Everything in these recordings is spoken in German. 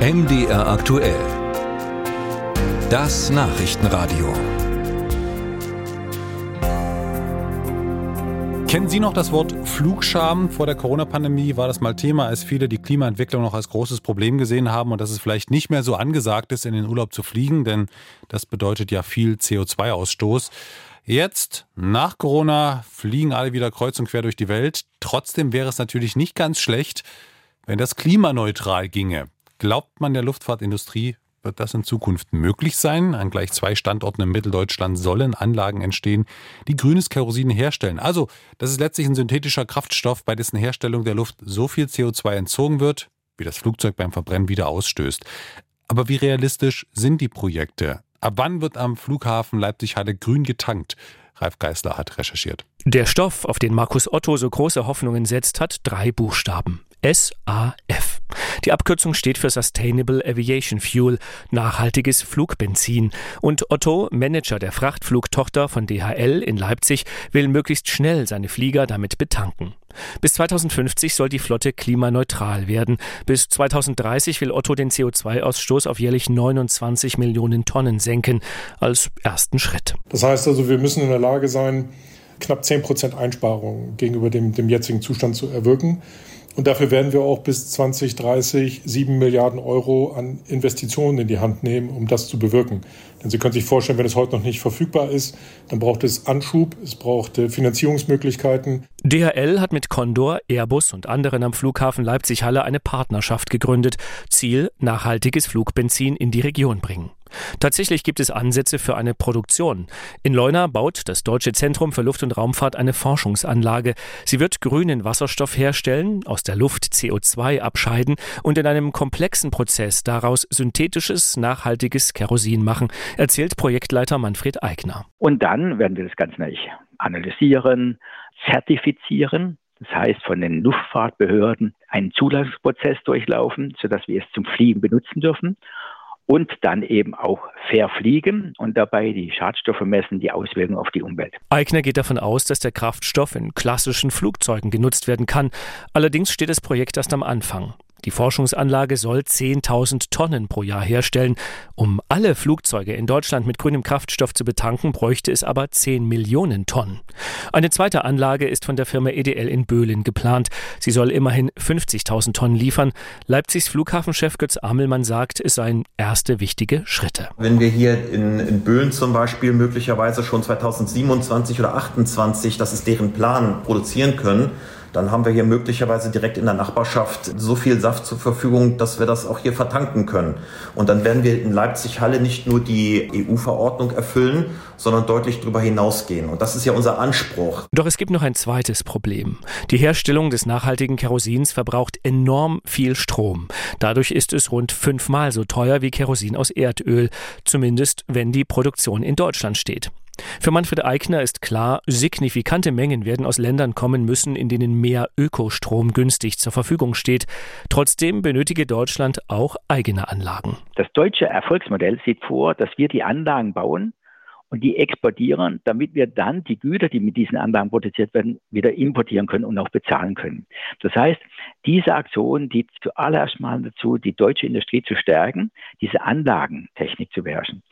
MDR aktuell. Das Nachrichtenradio. Kennen Sie noch das Wort Flugscham? Vor der Corona-Pandemie war das mal Thema, als viele die Klimaentwicklung noch als großes Problem gesehen haben und dass es vielleicht nicht mehr so angesagt ist, in den Urlaub zu fliegen, denn das bedeutet ja viel CO2-Ausstoß. Jetzt, nach Corona, fliegen alle wieder kreuz und quer durch die Welt. Trotzdem wäre es natürlich nicht ganz schlecht, wenn das klimaneutral ginge. Glaubt man der Luftfahrtindustrie, wird das in Zukunft möglich sein? An gleich zwei Standorten im Mitteldeutschland sollen Anlagen entstehen, die grünes Kerosin herstellen. Also, das ist letztlich ein synthetischer Kraftstoff, bei dessen Herstellung der Luft so viel CO2 entzogen wird, wie das Flugzeug beim Verbrennen wieder ausstößt. Aber wie realistisch sind die Projekte? Ab wann wird am Flughafen Leipzig-Halle grün getankt? Ralf Geißler hat recherchiert. Der Stoff, auf den Markus Otto so große Hoffnungen setzt, hat drei Buchstaben. SAF. Die Abkürzung steht für Sustainable Aviation Fuel, nachhaltiges Flugbenzin. Und Otto, Manager der Frachtflugtochter von DHL in Leipzig, will möglichst schnell seine Flieger damit betanken. Bis 2050 soll die Flotte klimaneutral werden. Bis 2030 will Otto den CO2-Ausstoß auf jährlich 29 Millionen Tonnen senken, als ersten Schritt. Das heißt also, wir müssen in der Lage sein, knapp 10 Prozent Einsparungen gegenüber dem, dem jetzigen Zustand zu erwirken. Und dafür werden wir auch bis 2030 sieben Milliarden Euro an Investitionen in die Hand nehmen, um das zu bewirken. Denn Sie können sich vorstellen, wenn es heute noch nicht verfügbar ist, dann braucht es Anschub, es braucht äh, Finanzierungsmöglichkeiten. DHL hat mit Condor, Airbus und anderen am Flughafen Leipzig-Halle eine Partnerschaft gegründet. Ziel, nachhaltiges Flugbenzin in die Region bringen. Tatsächlich gibt es Ansätze für eine Produktion. In Leuna baut das Deutsche Zentrum für Luft- und Raumfahrt eine Forschungsanlage. Sie wird grünen Wasserstoff herstellen, aus der Luft CO2 abscheiden und in einem komplexen Prozess daraus synthetisches, nachhaltiges Kerosin machen, erzählt Projektleiter Manfred Eigner. Und dann werden wir das Ganze analysieren, zertifizieren, das heißt von den Luftfahrtbehörden einen Zulassungsprozess durchlaufen, sodass wir es zum Fliegen benutzen dürfen und dann eben auch fair fliegen und dabei die Schadstoffe messen, die Auswirkungen auf die Umwelt. Eigner geht davon aus, dass der Kraftstoff in klassischen Flugzeugen genutzt werden kann. Allerdings steht das Projekt erst am Anfang. Die Forschungsanlage soll 10.000 Tonnen pro Jahr herstellen. Um alle Flugzeuge in Deutschland mit grünem Kraftstoff zu betanken, bräuchte es aber 10 Millionen Tonnen. Eine zweite Anlage ist von der Firma EDL in Böhlen geplant. Sie soll immerhin 50.000 Tonnen liefern. Leipzigs Flughafenchef Götz Amelmann sagt, es seien erste wichtige Schritte. Wenn wir hier in, in Böhlen zum Beispiel möglicherweise schon 2027 oder 2028, das ist deren Plan, produzieren können, dann haben wir hier möglicherweise direkt in der Nachbarschaft so viel Saft zur Verfügung, dass wir das auch hier vertanken können. Und dann werden wir in Leipzig-Halle nicht nur die EU-Verordnung erfüllen, sondern deutlich darüber hinausgehen. Und das ist ja unser Anspruch. Doch es gibt noch ein zweites Problem. Die Herstellung des nachhaltigen Kerosins verbraucht enorm viel Strom. Dadurch ist es rund fünfmal so teuer wie Kerosin aus Erdöl, zumindest wenn die Produktion in Deutschland steht. Für Manfred Eigner ist klar, signifikante Mengen werden aus Ländern kommen müssen, in denen mehr Ökostrom günstig zur Verfügung steht. Trotzdem benötige Deutschland auch eigene Anlagen. Das deutsche Erfolgsmodell sieht vor, dass wir die Anlagen bauen und die exportieren, damit wir dann die Güter, die mit diesen Anlagen produziert werden, wieder importieren können und auch bezahlen können. Das heißt, diese Aktion dient zuallererst mal dazu, die deutsche Industrie zu stärken, diese Anlagentechnik zu beherrschen.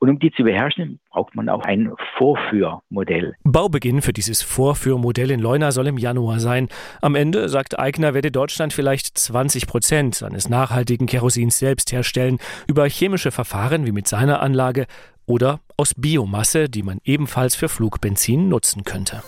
Und um die zu beherrschen, braucht man auch ein Vorführmodell. Baubeginn für dieses Vorführmodell in Leuna soll im Januar sein. Am Ende, sagt Eigner, werde Deutschland vielleicht 20 Prozent seines nachhaltigen Kerosins selbst herstellen, über chemische Verfahren wie mit seiner Anlage oder aus Biomasse, die man ebenfalls für Flugbenzin nutzen könnte.